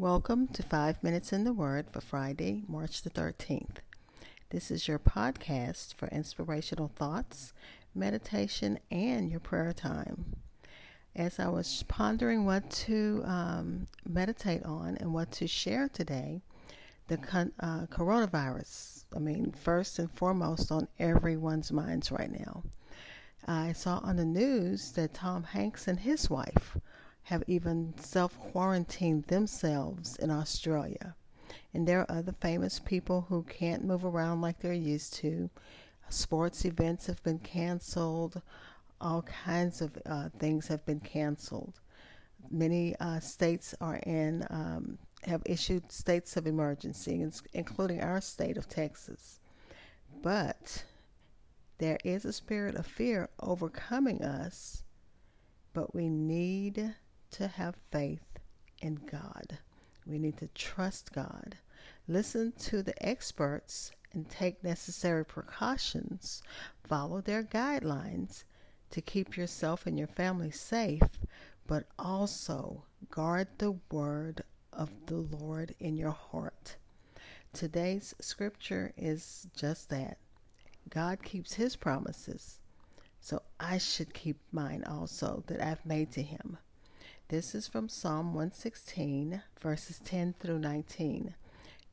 Welcome to Five Minutes in the Word for Friday, March the 13th. This is your podcast for inspirational thoughts, meditation, and your prayer time. As I was pondering what to um, meditate on and what to share today, the uh, coronavirus, I mean, first and foremost on everyone's minds right now. I saw on the news that Tom Hanks and his wife have even self quarantined themselves in Australia. And there are other famous people who can't move around like they're used to. Sports events have been canceled. All kinds of uh, things have been canceled. Many uh, states are in, um, have issued states of emergency, including our state of Texas. But there is a spirit of fear overcoming us, but we need to have faith in God. We need to trust God. Listen to the experts and take necessary precautions. Follow their guidelines to keep yourself and your family safe, but also guard the word of the Lord in your heart. Today's scripture is just that. God keeps his promises, so I should keep mine also that I've made to him. This is from Psalm 116, verses 10 through 19.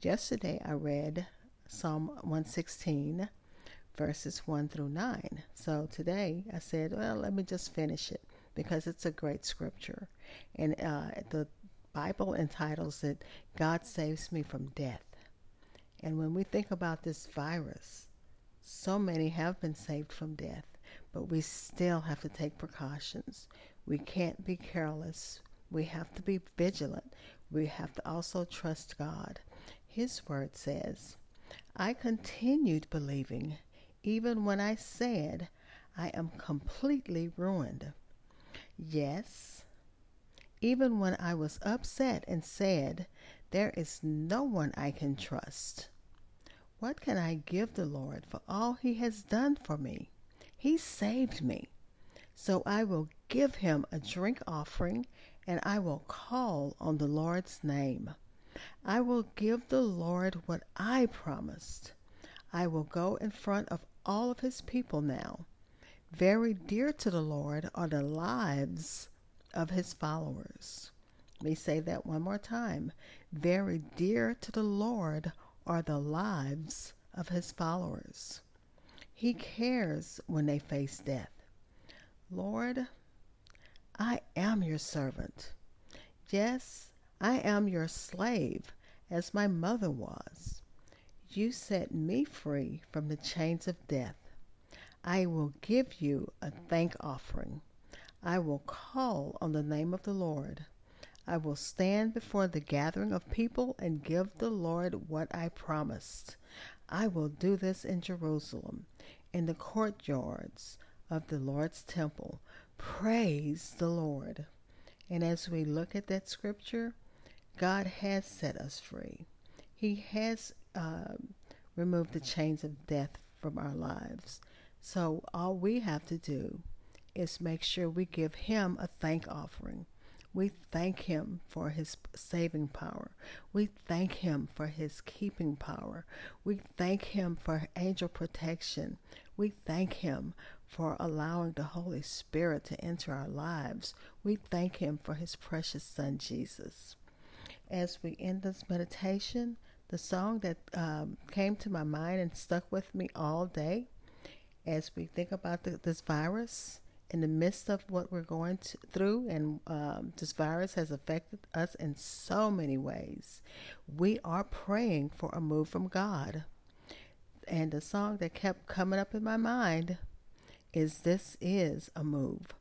Yesterday I read Psalm 116, verses 1 through 9. So today I said, well, let me just finish it because it's a great scripture. And uh, the Bible entitles it, God Saves Me from Death. And when we think about this virus, so many have been saved from death, but we still have to take precautions. We can't be careless. We have to be vigilant. We have to also trust God. His word says, I continued believing even when I said I am completely ruined. Yes, even when I was upset and said, There is no one I can trust. What can I give the Lord for all He has done for me? He saved me. So I will give him a drink offering, and I will call on the Lord's name. I will give the Lord what I promised. I will go in front of all of his people now. Very dear to the Lord are the lives of his followers. Let me say that one more time. Very dear to the Lord are the lives of his followers. He cares when they face death. Lord, I am your servant. Yes, I am your slave, as my mother was. You set me free from the chains of death. I will give you a thank offering. I will call on the name of the Lord. I will stand before the gathering of people and give the Lord what I promised. I will do this in Jerusalem, in the courtyards of the Lord's temple. Praise the Lord. And as we look at that scripture, God has set us free. He has uh, removed the chains of death from our lives. So all we have to do is make sure we give Him a thank offering. We thank Him for His saving power. We thank Him for His keeping power. We thank Him for angel protection. We thank Him for allowing the Holy Spirit to enter our lives. We thank Him for His precious Son, Jesus. As we end this meditation, the song that um, came to my mind and stuck with me all day as we think about the, this virus in the midst of what we're going to, through, and um, this virus has affected us in so many ways, we are praying for a move from God. And the song that kept coming up in my mind is This Is a Move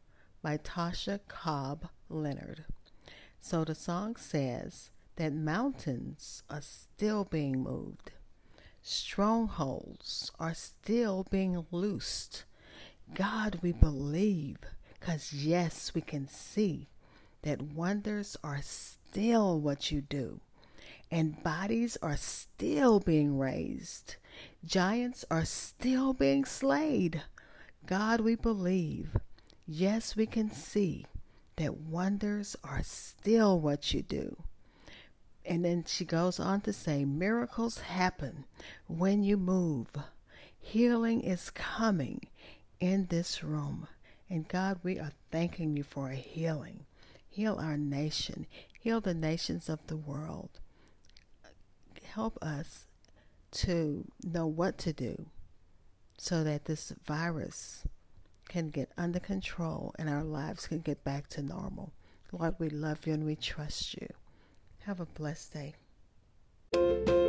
by Tasha Cobbs Leonard. So the song says that mountains are still being moved, strongholds are still being loosed. God, we believe, because yes, we can see that wonders are still what you do, and bodies are still being raised, giants are still being slayed God, we believe. Yes, we can see that wonders are still what you do. And then she goes on to say, miracles happen when you move. Healing is coming in this room. And God, we are thanking you for a healing. Heal our nation, heal the nations of the world. Help us to know what to do so that this virus can get under control and our lives can get back to normal. Lord, we love you and we trust you. Have a blessed day.